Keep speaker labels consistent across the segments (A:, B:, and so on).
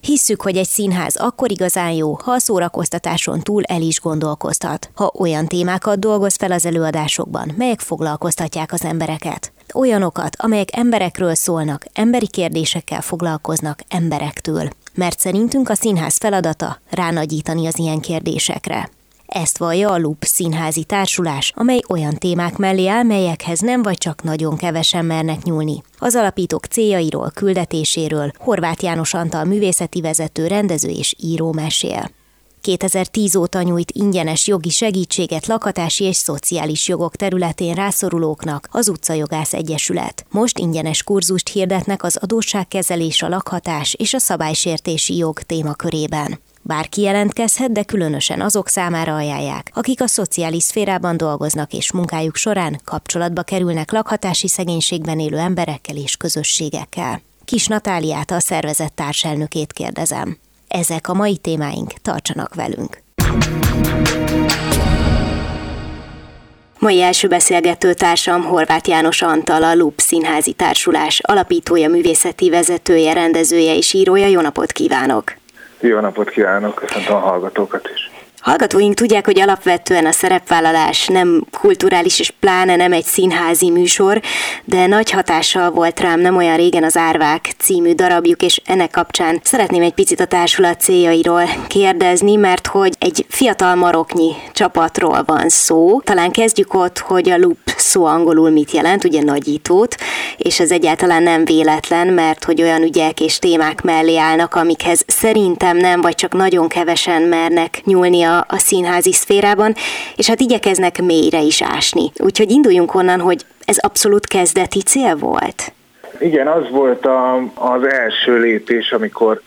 A: Hisszük, hogy egy színház akkor igazán jó, ha a szórakoztatáson túl el is gondolkoztat. Ha olyan témákat dolgoz fel az előadásokban, melyek foglalkoztatják az embereket. Olyanokat, amelyek emberekről szólnak, emberi kérdésekkel foglalkoznak emberektől. Mert szerintünk a színház feladata ránagyítani az ilyen kérdésekre. Ezt vallja a LUP színházi társulás, amely olyan témák mellé áll, melyekhez nem vagy csak nagyon kevesen mernek nyúlni. Az alapítók céljairól, küldetéséről Horváth János Antal művészeti vezető, rendező és író mesél. 2010 óta nyújt ingyenes jogi segítséget lakatási és szociális jogok területén rászorulóknak az Utcajogász Egyesület. Most ingyenes kurzust hirdetnek az adósságkezelés, a lakhatás és a szabálysértési jog témakörében. Bárki jelentkezhet, de különösen azok számára ajánlják, akik a szociális szférában dolgoznak és munkájuk során kapcsolatba kerülnek lakhatási szegénységben élő emberekkel és közösségekkel. Kis Natáliát a szervezet társelnökét kérdezem. Ezek a mai témáink, tartsanak velünk! Mai első beszélgető társam Horváth János Antal, a LUP Színházi Társulás alapítója, művészeti vezetője, rendezője és írója. Jó napot kívánok!
B: Jó napot kívánok, köszöntöm a hallgatókat is.
A: Hallgatóink tudják, hogy alapvetően a szerepvállalás nem kulturális és pláne nem egy színházi műsor, de nagy hatással volt rám nem olyan régen az Árvák című darabjuk, és ennek kapcsán szeretném egy picit a társulat céljairól kérdezni, mert hogy egy fiatal maroknyi csapatról van szó. Talán kezdjük ott, hogy a loop szó angolul mit jelent, ugye nagyítót, és ez egyáltalán nem véletlen, mert hogy olyan ügyek és témák mellé állnak, amikhez szerintem nem, vagy csak nagyon kevesen mernek nyúlni a, a színházi szférában, és hát igyekeznek mélyre is ásni. Úgyhogy induljunk onnan, hogy ez abszolút kezdeti cél volt.
B: Igen, az volt a, az első lépés, amikor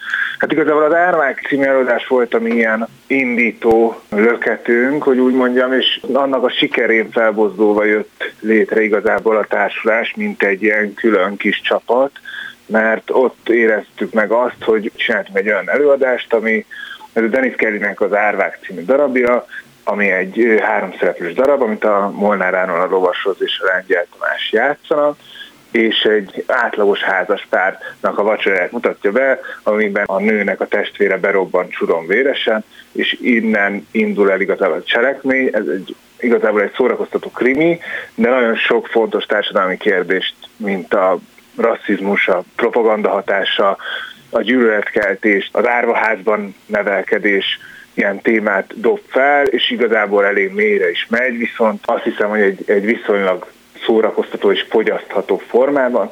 B: Hát igazából az Ármák című előadás volt a mi ilyen indító löketünk, hogy úgy mondjam, és annak a sikerén felbozdulva jött létre igazából a társulás, mint egy ilyen külön kis csapat, mert ott éreztük meg azt, hogy csináltunk egy olyan előadást, ami ez a Denis Kellynek az Árvák című darabja, ami egy háromszereplős darab, amit a Molnár Áron a Lovashoz és a Lengyel Tamás játszanak, és egy átlagos házaspárnak a vacsoráját mutatja be, amiben a nőnek a testvére berobban csuron véresen, és innen indul el igazából a cselekmény, ez egy igazából egy szórakoztató krimi, de nagyon sok fontos társadalmi kérdést, mint a rasszizmus, a propaganda hatása, a gyűlöletkeltés, az árvaházban nevelkedés, ilyen témát dob fel, és igazából elég mélyre is megy, viszont azt hiszem, hogy egy, egy viszonylag szórakoztató és fogyasztható formában,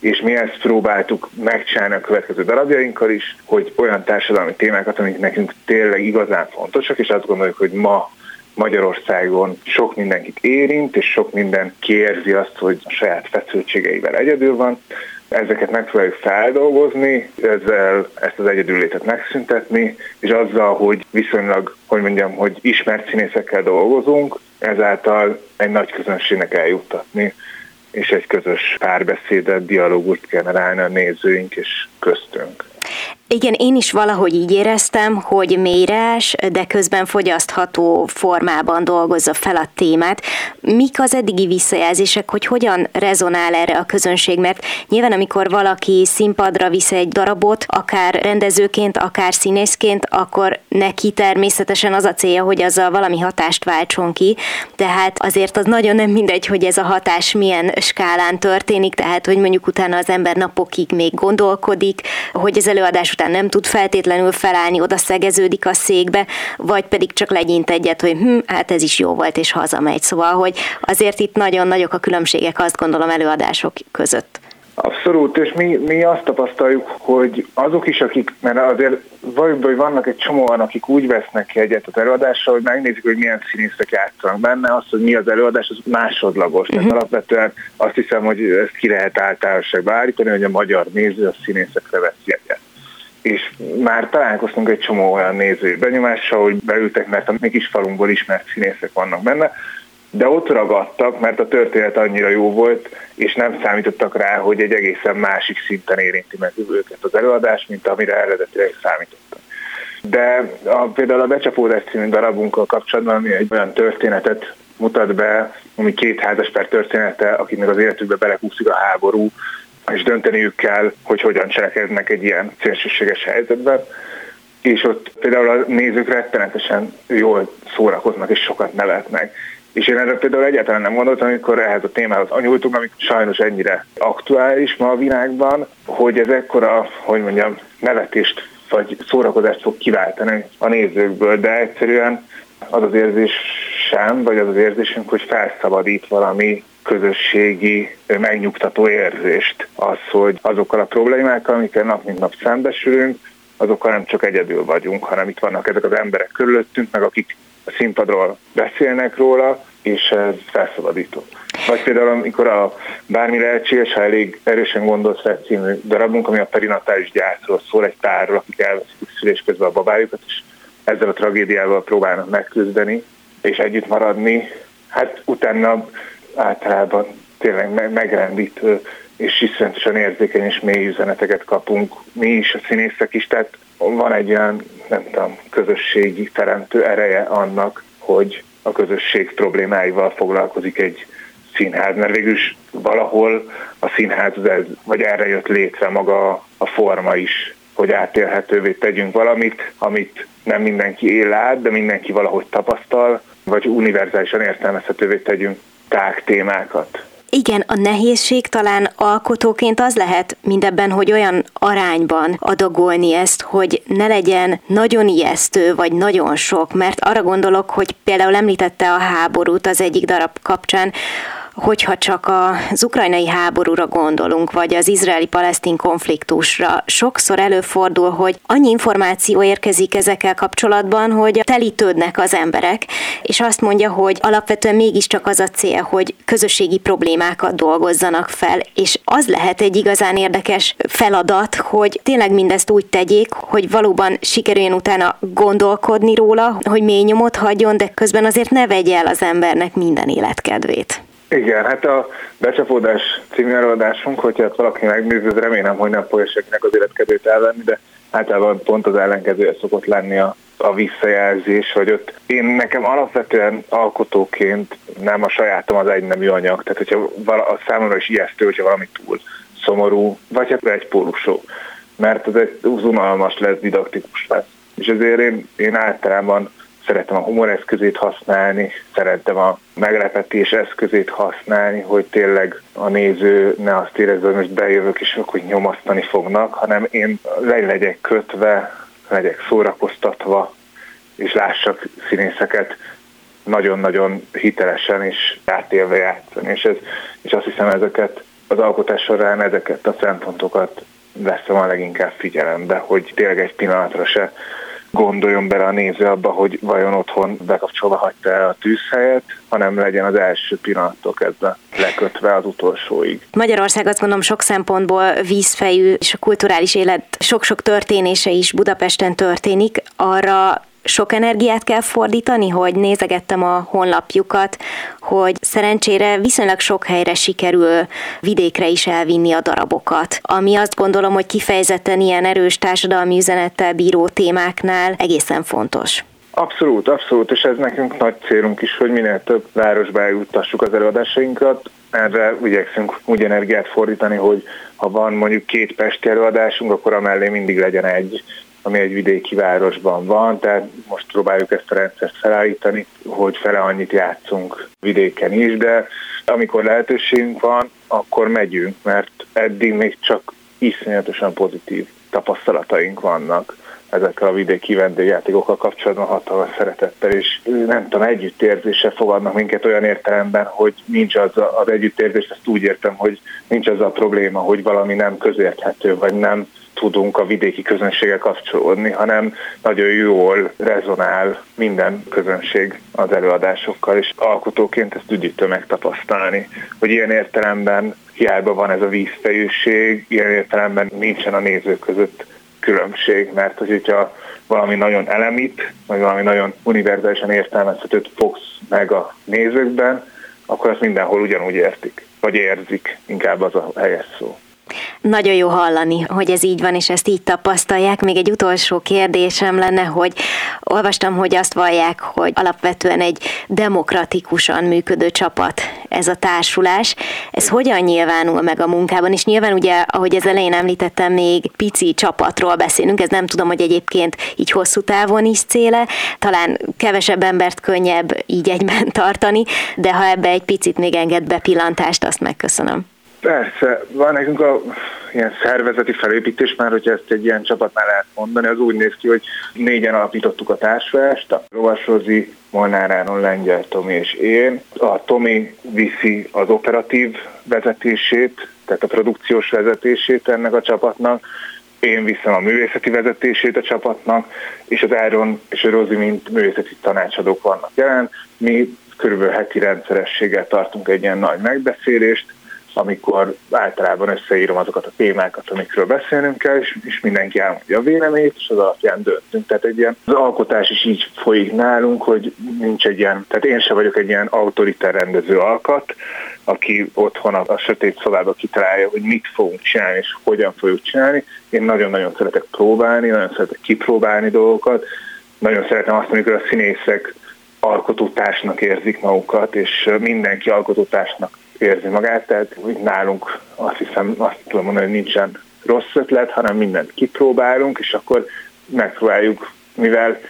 B: és mi ezt próbáltuk megcsinálni a következő darabjainkkal is, hogy olyan társadalmi témákat, amik nekünk tényleg igazán fontosak, és azt gondoljuk, hogy ma Magyarországon sok mindenkit érint, és sok minden kérzi azt, hogy a saját feszültségeivel egyedül van. Ezeket megpróbáljuk feldolgozni, ezzel ezt az egyedüllétet megszüntetni, és azzal, hogy viszonylag, hogy mondjam, hogy ismert színészekkel dolgozunk, ezáltal egy nagy közönségnek eljuttatni, és egy közös párbeszédet, dialógust generálni a nézőink és köztünk.
A: Igen, én is valahogy így éreztem, hogy mérás, de közben fogyasztható formában dolgozza fel a témát. Mik az eddigi visszajelzések, hogy hogyan rezonál erre a közönség? Mert nyilván, amikor valaki színpadra visz egy darabot, akár rendezőként, akár színészként, akkor neki természetesen az a célja, hogy azzal valami hatást váltson ki. Tehát azért az nagyon nem mindegy, hogy ez a hatás milyen skálán történik, tehát hogy mondjuk utána az ember napokig még gondolkodik, hogy az előadás után nem tud feltétlenül felállni, oda szegeződik a székbe, vagy pedig csak legyint egyet, hogy hm, hát ez is jó volt, és hazamegy. Szóval, hogy azért itt nagyon nagyok a különbségek, azt gondolom, előadások között.
B: Abszolút, és mi, mi azt tapasztaljuk, hogy azok is, akik, mert azért vagy, hogy vannak egy csomóan, akik úgy vesznek ki egyet az előadásra, hogy megnézik, hogy milyen színészek játszanak benne, az, hogy mi az előadás, az másodlagos. Uh-huh. Tehát mhm. alapvetően azt hiszem, hogy ezt ki lehet általánosságban állítani, hogy a magyar néző a színészekre vesz jegyet és már találkoztunk egy csomó olyan nézői benyomással, hogy beültek, mert a mi kis falunkból ismert színészek vannak benne, de ott ragadtak, mert a történet annyira jó volt, és nem számítottak rá, hogy egy egészen másik szinten érinti meg őket az előadás, mint amire eredetileg számítottak. De a, például a Becsapódás című darabunkkal kapcsolatban, ami egy olyan történetet mutat be, ami két házasper története, akiknek az életükbe belekúszik a háború, és dönteniük kell, hogy hogyan cselekednek egy ilyen szélsőséges helyzetben. És ott például a nézők rettenetesen jól szórakoznak és sokat nevetnek. És én erre például egyáltalán nem gondoltam, amikor ehhez a témához anyultunk, amik sajnos ennyire aktuális ma a világban, hogy ez ekkora, hogy mondjam, nevetést vagy szórakozást fog kiváltani a nézőkből, de egyszerűen az az érzés sem, vagy az az érzésünk, hogy felszabadít valami közösségi megnyugtató érzést. Az, hogy azokkal a problémákkal, amikkel nap mint nap szembesülünk, azokkal nem csak egyedül vagyunk, hanem itt vannak ezek az emberek körülöttünk, meg akik a színpadról beszélnek róla, és ez felszabadító. Vagy például, amikor a Bármi lehetséges, ha elég erősen gondolsz rá című darabunk, ami a perinatális gyászról szól, egy párról, akik elveszik szülés közben a babájukat, és ezzel a tragédiával próbálnak megküzdeni, és együtt maradni, hát utána általában tényleg megrendítő és iszonyatosan érzékeny és mély üzeneteket kapunk, mi is, a színészek is, tehát van egy olyan, nem tudom, közösségi teremtő ereje annak, hogy a közösség problémáival foglalkozik egy színház, mert végülis valahol a színház, vagy erre jött létre maga a forma is, hogy átélhetővé tegyünk valamit, amit nem mindenki él át, de mindenki valahogy tapasztal, vagy univerzálisan értelmezhetővé tegyünk tág témákat.
A: Igen, a nehézség talán alkotóként az lehet mindebben, hogy olyan arányban adagolni ezt, hogy ne legyen nagyon ijesztő, vagy nagyon sok, mert arra gondolok, hogy például említette a háborút az egyik darab kapcsán, hogyha csak az ukrajnai háborúra gondolunk, vagy az izraeli-palesztin konfliktusra, sokszor előfordul, hogy annyi információ érkezik ezekkel kapcsolatban, hogy telítődnek az emberek, és azt mondja, hogy alapvetően mégiscsak az a cél, hogy közösségi problémákat dolgozzanak fel, és az lehet egy igazán érdekes feladat, hogy tényleg mindezt úgy tegyék, hogy valóban sikerüljön utána gondolkodni róla, hogy mély nyomot hagyjon, de közben azért ne vegye el az embernek minden életkedvét.
B: Igen, hát a Becsapódás című előadásunk, hogyha ezt valaki megnézi, remélem, hogy nem fogja senkinek az életkedőt elvenni, de általában pont az ellenkezője szokott lenni a, a visszajelzés, hogy ott én nekem alapvetően alkotóként nem a sajátom az egy nemű anyag, tehát hogyha vala, a számomra is ijesztő, hogyha valami túl szomorú, vagy hát egy pólusó, mert az egy unalmas lesz, didaktikus lesz. És ezért én, én általában szeretem a humor eszközét használni, szeretem a meglepetés eszközét használni, hogy tényleg a néző ne azt érezze, hogy most bejövök és hogy nyomasztani fognak, hanem én le legyek kötve, legyek szórakoztatva, és lássak színészeket nagyon-nagyon hitelesen és átélve játszani. És, ez, és azt hiszem ezeket az alkotás során ezeket a szempontokat veszem a leginkább figyelembe, hogy tényleg egy pillanatra se gondoljon bele a néző abba, hogy vajon otthon bekapcsolva hagyta el a tűzhelyet, hanem legyen az első pillanattól kezdve lekötve az utolsóig.
A: Magyarország azt gondolom sok szempontból vízfejű, és a kulturális élet sok-sok történése is Budapesten történik. Arra sok energiát kell fordítani, hogy nézegettem a honlapjukat, hogy szerencsére viszonylag sok helyre sikerül vidékre is elvinni a darabokat, ami azt gondolom, hogy kifejezetten ilyen erős társadalmi üzenettel bíró témáknál egészen fontos.
B: Abszolút, abszolút, és ez nekünk nagy célunk is, hogy minél több városba eljuttassuk az előadásainkat. Erre igyekszünk úgy energiát fordítani, hogy ha van mondjuk két pesti előadásunk, akkor amellé mindig legyen egy ami egy vidéki városban van, tehát most próbáljuk ezt a rendszert felállítani, hogy fele annyit játszunk vidéken is, de amikor lehetőségünk van, akkor megyünk, mert eddig még csak iszonyatosan pozitív tapasztalataink vannak ezekkel a vidéki vendégjátékokkal kapcsolatban hatalmas szeretettel, és nem tudom, együttérzéssel fogadnak minket olyan értelemben, hogy nincs az az együttérzés, ezt úgy értem, hogy nincs az a probléma, hogy valami nem közérthető, vagy nem tudunk a vidéki közönséggel kapcsolódni, hanem nagyon jól rezonál minden közönség az előadásokkal, és alkotóként ezt üdítő megtapasztalni, hogy ilyen értelemben hiába van ez a vízfejűség, ilyen értelemben nincsen a nézők között különbség, mert hogyha valami nagyon elemít, vagy valami nagyon univerzálisan értelmezhetőt fogsz meg a nézőkben, akkor azt mindenhol ugyanúgy értik, vagy érzik, inkább az a helyes szó.
A: Nagyon jó hallani, hogy ez így van, és ezt így tapasztalják. Még egy utolsó kérdésem lenne, hogy olvastam, hogy azt vallják, hogy alapvetően egy demokratikusan működő csapat ez a társulás. Ez hogyan nyilvánul meg a munkában? És nyilván ugye, ahogy ez elején említettem, még pici csapatról beszélünk, ez nem tudom, hogy egyébként így hosszú távon is céle, talán kevesebb embert könnyebb így egyben tartani, de ha ebbe egy picit még enged bepillantást, azt megköszönöm.
B: Persze, van nekünk a ilyen szervezeti felépítés már, hogyha ezt egy ilyen csapatnál lehet mondani, az úgy néz ki, hogy négyen alapítottuk a társulást, a Rovas Rozi, Molnár Áron, Lengyel Tomi és én. A Tomi viszi az operatív vezetését, tehát a produkciós vezetését ennek a csapatnak, én viszem a művészeti vezetését a csapatnak, és az Áron és a Rozi, mint művészeti tanácsadók vannak jelen. Mi körülbelül heti rendszerességgel tartunk egy ilyen nagy megbeszélést, amikor általában összeírom azokat a témákat, amikről beszélnünk kell, és, és mindenki elmondja a véleményét, és az alapján döntünk. Tehát egy ilyen, az alkotás is így folyik nálunk, hogy nincs egy ilyen, tehát én sem vagyok egy ilyen autoritár rendező alkat, aki otthon a, a sötét szobában kitalálja, hogy mit fogunk csinálni, és hogyan fogjuk csinálni. Én nagyon-nagyon szeretek próbálni, nagyon szeretek kipróbálni dolgokat, nagyon szeretem azt, amikor a színészek alkotótársnak érzik magukat, és mindenki alkotótársnak érzi magát, tehát nálunk azt hiszem, azt tudom mondani, hogy nincsen rossz ötlet, hanem mindent kipróbálunk, és akkor megpróbáljuk, mivel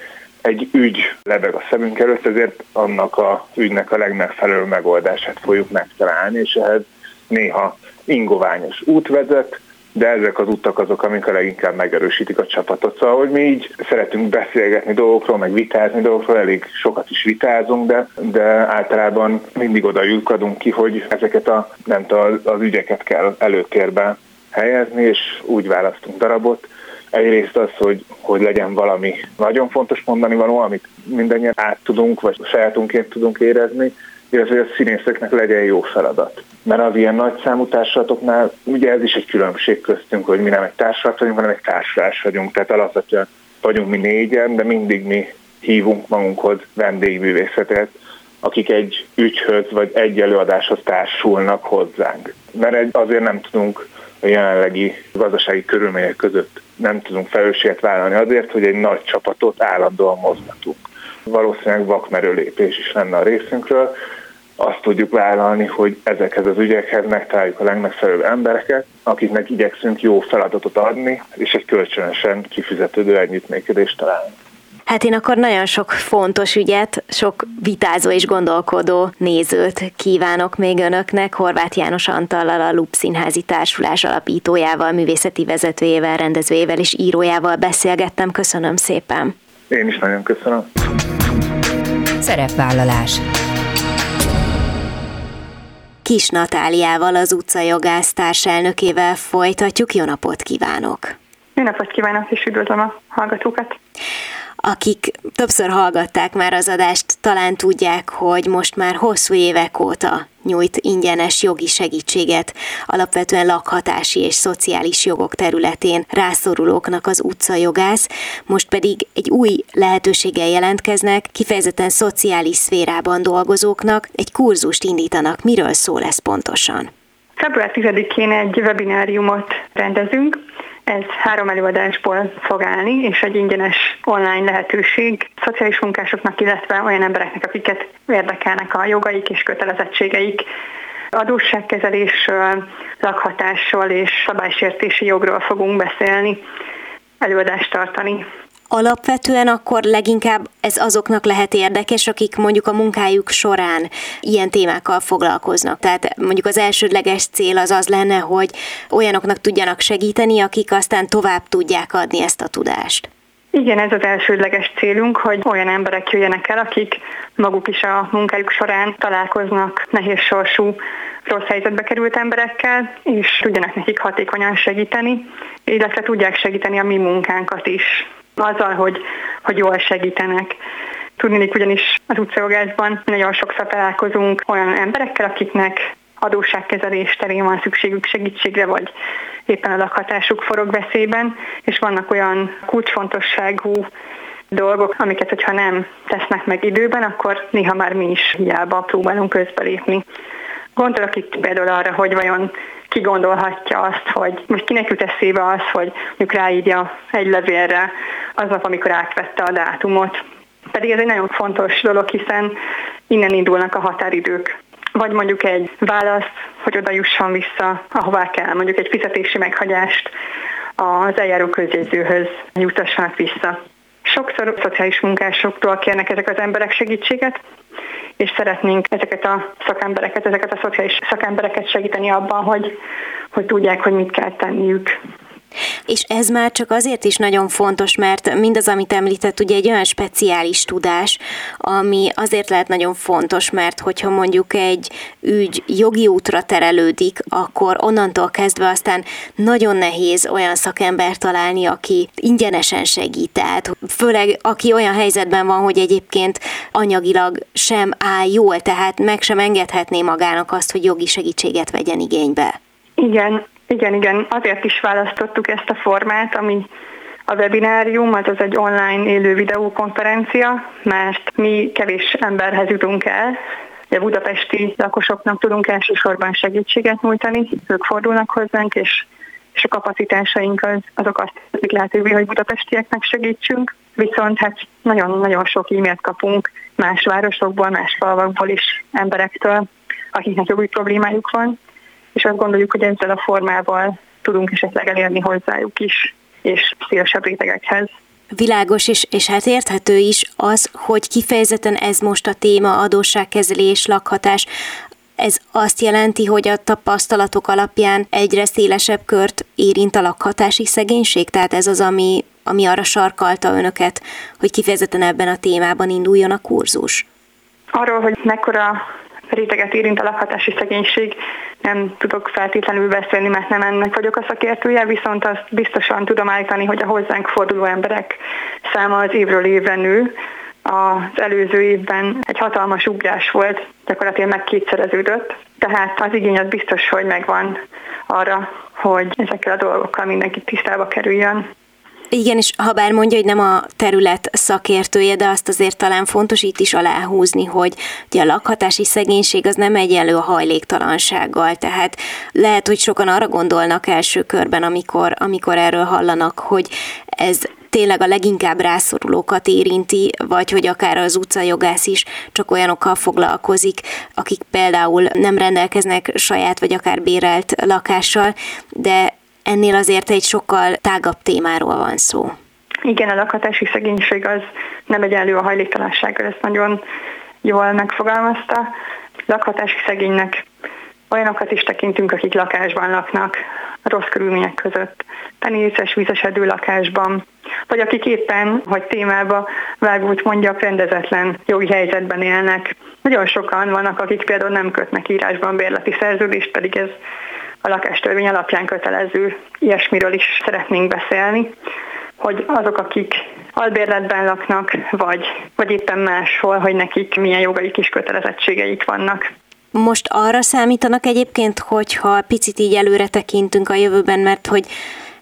B: egy ügy lebeg a szemünk előtt, ezért annak a ügynek a legmegfelelőbb megoldását fogjuk megtalálni, és ehhez néha ingoványos út vezet, de ezek az utak azok, amik a leginkább megerősítik a csapatot. Szóval, hogy mi így szeretünk beszélgetni dolgokról, meg vitázni dolgokról, elég sokat is vitázunk, de, de általában mindig oda lyukadunk ki, hogy ezeket a, nem tudom, az ügyeket kell előtérbe helyezni, és úgy választunk darabot. Egyrészt az, hogy, hogy legyen valami nagyon fontos mondani való, amit mindannyian át tudunk, vagy sajátunként tudunk érezni, hogy a színészeknek legyen jó feladat. Mert az ilyen nagy számú társulatoknál ugye ez is egy különbség köztünk, hogy mi nem egy társulat vagyunk, hanem egy társulás vagyunk. Tehát alapvetően vagyunk mi négyen, de mindig mi hívunk magunkhoz vendégművészetet, akik egy ügyhöz vagy egy előadáshoz társulnak hozzánk. Mert azért nem tudunk a jelenlegi gazdasági körülmények között nem tudunk felelősséget vállalni azért, hogy egy nagy csapatot állandóan mozgatunk. Valószínűleg vakmerő lépés is lenne a részünkről, azt tudjuk vállalni, hogy ezekhez az ügyekhez megtaláljuk a legmegfelelőbb embereket, akiknek igyekszünk jó feladatot adni, és egy kölcsönösen kifizetődő együttműködést találni.
A: Hát én akkor nagyon sok fontos ügyet, sok vitázó és gondolkodó nézőt kívánok még önöknek. Horváth János Antallal, a Lup Színházi Társulás alapítójával, művészeti vezetőjével, rendezőjével és írójával beszélgettem. Köszönöm szépen.
B: Én is nagyon köszönöm.
C: Szerepvállalás.
A: Kis Natáliával, az utcajogász társelnökével folytatjuk. Jó napot kívánok!
D: Jó napot kívánok, és üdvözlöm a hallgatókat!
A: Akik többször hallgatták már az adást, talán tudják, hogy most már hosszú évek óta nyújt ingyenes jogi segítséget alapvetően lakhatási és szociális jogok területén rászorulóknak az utcajogász, most pedig egy új lehetőséggel jelentkeznek, kifejezetten szociális szférában dolgozóknak, egy kurzust indítanak. Miről szól ez pontosan?
D: Február 10-én egy webináriumot rendezünk, ez három előadásból fog állni, és egy ingyenes online lehetőség szociális munkásoknak, illetve olyan embereknek, akiket érdekelnek a jogaik és kötelezettségeik adósságkezelésről, lakhatásról és szabálysértési jogról fogunk beszélni, előadást tartani.
A: Alapvetően akkor leginkább ez azoknak lehet érdekes, akik mondjuk a munkájuk során ilyen témákkal foglalkoznak. Tehát mondjuk az elsődleges cél az az lenne, hogy olyanoknak tudjanak segíteni, akik aztán tovább tudják adni ezt a tudást.
D: Igen, ez az elsődleges célunk, hogy olyan emberek jöjjenek el, akik maguk is a munkájuk során találkoznak nehéz sorsú, rossz helyzetbe került emberekkel, és tudjanak nekik hatékonyan segíteni, illetve tudják segíteni a mi munkánkat is, azzal, hogy, hogy jól segítenek. Tudnék ugyanis az utcajogásban nagyon sokszor találkozunk olyan emberekkel, akiknek adósságkezelés terén van szükségük segítségre, vagy éppen a lakhatásuk forog veszélyben, és vannak olyan kulcsfontosságú dolgok, amiket, hogyha nem tesznek meg időben, akkor néha már mi is hiába próbálunk közbelépni. Gondolok itt például arra, hogy vajon ki gondolhatja azt, hogy most kinek jut eszébe az, hogy mondjuk ráírja egy levélre aznap, amikor átvette a dátumot. Pedig ez egy nagyon fontos dolog, hiszen innen indulnak a határidők vagy mondjuk egy választ, hogy oda jusson vissza, ahová kell, mondjuk egy fizetési meghagyást az eljáró közjegyzőhöz jutassanak vissza. Sokszor szociális munkásoktól kérnek ezek az emberek segítséget, és szeretnénk ezeket a szakembereket, ezeket a szociális szakembereket segíteni abban, hogy, hogy tudják, hogy mit kell tenniük.
A: És ez már csak azért is nagyon fontos, mert mindaz, amit említett, ugye egy olyan speciális tudás, ami azért lehet nagyon fontos, mert hogyha mondjuk egy ügy jogi útra terelődik, akkor onnantól kezdve aztán nagyon nehéz olyan szakember találni, aki ingyenesen segít. Tehát főleg aki olyan helyzetben van, hogy egyébként anyagilag sem áll jól, tehát meg sem engedhetné magának azt, hogy jogi segítséget vegyen igénybe.
D: Igen, igen, igen, azért is választottuk ezt a formát, ami a webinárium, az az egy online élő videókonferencia, mert mi kevés emberhez jutunk el, a budapesti lakosoknak tudunk elsősorban segítséget nyújtani, ők fordulnak hozzánk, és, és a kapacitásaink az, azok azt teszik lehetővé, hogy budapestieknek segítsünk. Viszont hát nagyon-nagyon sok e-mailt kapunk más városokból, más falvakból is emberektől, akiknek jogi problémájuk van, és azt gondoljuk, hogy ezzel a formával tudunk esetleg elérni hozzájuk is, és szélesebb rétegekhez.
A: Világos, és, és hát érthető is az, hogy kifejezetten ez most a téma, adósságkezelés, lakhatás, ez azt jelenti, hogy a tapasztalatok alapján egyre szélesebb kört érint a lakhatási szegénység? Tehát ez az, ami, ami arra sarkalta önöket, hogy kifejezetten ebben a témában induljon a kurzus?
D: Arról, hogy mekkora réteget érint a lakhatási szegénység, nem tudok feltétlenül beszélni, mert nem ennek vagyok a szakértője, viszont azt biztosan tudom állítani, hogy a hozzánk forduló emberek száma az évről évre nő. Az előző évben egy hatalmas ugrás volt, gyakorlatilag meg kétszereződött, tehát az igény az biztos, hogy megvan arra, hogy ezekkel a dolgokkal mindenki tisztába kerüljön.
A: Igen, és ha bár mondja, hogy nem a terület szakértője, de azt azért talán fontos itt is aláhúzni, hogy ugye a lakhatási szegénység az nem egyenlő a hajléktalansággal, tehát lehet, hogy sokan arra gondolnak első körben, amikor, amikor erről hallanak, hogy ez tényleg a leginkább rászorulókat érinti, vagy hogy akár az utcajogász is csak olyanokkal foglalkozik, akik például nem rendelkeznek saját vagy akár bérelt lakással, de ennél azért egy sokkal tágabb témáról van szó.
D: Igen, a lakhatási szegénység az nem egyenlő a hajléktalansággal, ezt nagyon jól megfogalmazta. Lakhatási szegénynek olyanokat is tekintünk, akik lakásban laknak, rossz körülmények között, tenészes, vízesedő lakásban, vagy akik éppen, hogy témába vágult mondjak, rendezetlen jogi helyzetben élnek. Nagyon sokan vannak, akik például nem kötnek írásban bérleti szerződést, pedig ez a lakástörvény alapján kötelező. Ilyesmiről is szeretnénk beszélni, hogy azok, akik albérletben laknak, vagy, vagy éppen máshol, hogy nekik milyen jogaik és kötelezettségeik vannak.
A: Most arra számítanak egyébként, hogyha picit így előre tekintünk a jövőben, mert hogy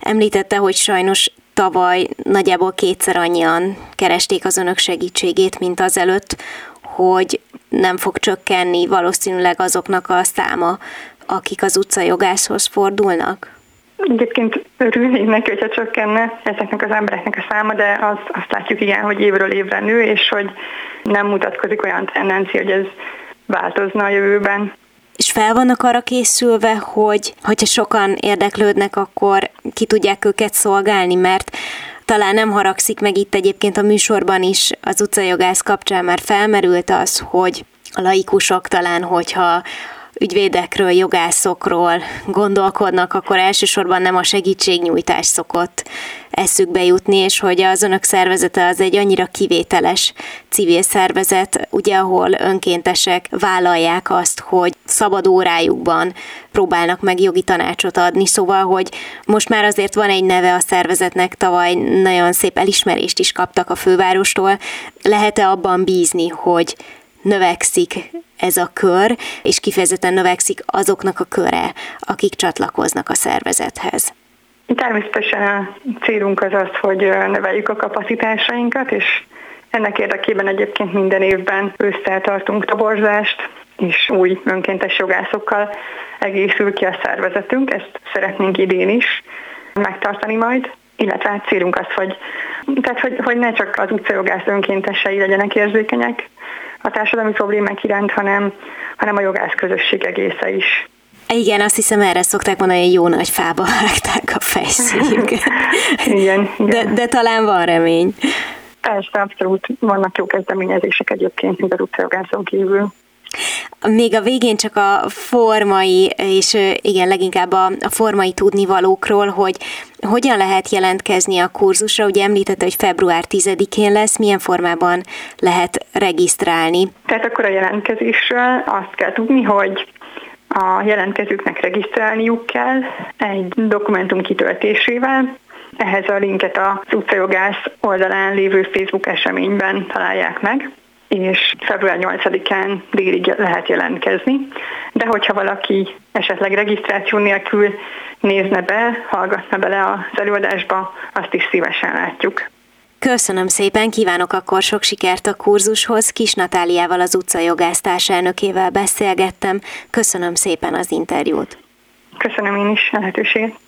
A: említette, hogy sajnos tavaly nagyjából kétszer annyian keresték az önök segítségét, mint azelőtt, hogy nem fog csökkenni valószínűleg azoknak a száma, akik az utcajogászhoz fordulnak?
D: Egyébként örülnék neki, hogyha csökkenne ezeknek az embereknek a száma, de az, azt látjuk igen, hogy évről évre nő, és hogy nem mutatkozik olyan tendencia, hogy ez változna a jövőben.
A: És fel vannak arra készülve, hogy hogyha sokan érdeklődnek, akkor ki tudják őket szolgálni, mert talán nem haragszik meg itt egyébként a műsorban is az utcajogász kapcsán már felmerült az, hogy a laikusok talán, hogyha ügyvédekről, jogászokról gondolkodnak, akkor elsősorban nem a segítségnyújtás szokott eszükbe jutni, és hogy az önök szervezete az egy annyira kivételes civil szervezet, ugye ahol önkéntesek vállalják azt, hogy szabad órájukban próbálnak meg jogi tanácsot adni, szóval, hogy most már azért van egy neve a szervezetnek, tavaly nagyon szép elismerést is kaptak a fővárostól. Lehet-e abban bízni, hogy növekszik ez a kör, és kifejezetten növekszik azoknak a köre, akik csatlakoznak a szervezethez.
D: Természetesen a célunk az az, hogy növeljük a kapacitásainkat, és ennek érdekében egyébként minden évben ősszel tartunk toborzást, és új önkéntes jogászokkal egészül ki a szervezetünk, ezt szeretnénk idén is megtartani majd, illetve hát célunk az, hogy, tehát, hogy, hogy ne csak az utcajogász önkéntesei legyenek érzékenyek a társadalmi problémák iránt, hanem, hanem a jogász közösség egésze is.
A: Igen, azt hiszem erre szokták mondani, hogy jó nagy fába vágták a fejszéjüket.
D: igen, igen.
A: De, de talán van remény.
D: Persze, abszolút vannak jó kezdeményezések egyébként, mint az utcajogászon kívül.
A: Még a végén csak a formai, és igen, leginkább a, a formai tudnivalókról, hogy hogyan lehet jelentkezni a kurzusra? Ugye említette, hogy február 10-én lesz, milyen formában lehet regisztrálni?
D: Tehát akkor a jelentkezésről azt kell tudni, hogy a jelentkezőknek regisztrálniuk kell egy dokumentum kitöltésével, ehhez a linket az utcajogász oldalán lévő Facebook eseményben találják meg és február 8-án délig lehet jelentkezni. De hogyha valaki esetleg regisztráció nélkül nézne be, hallgatna bele az előadásba, azt is szívesen látjuk.
A: Köszönöm szépen, kívánok akkor sok sikert a kurzushoz. Kis Natáliával, az utcajogász társelnökével beszélgettem. Köszönöm szépen az interjút.
D: Köszönöm én is a lehetőséget.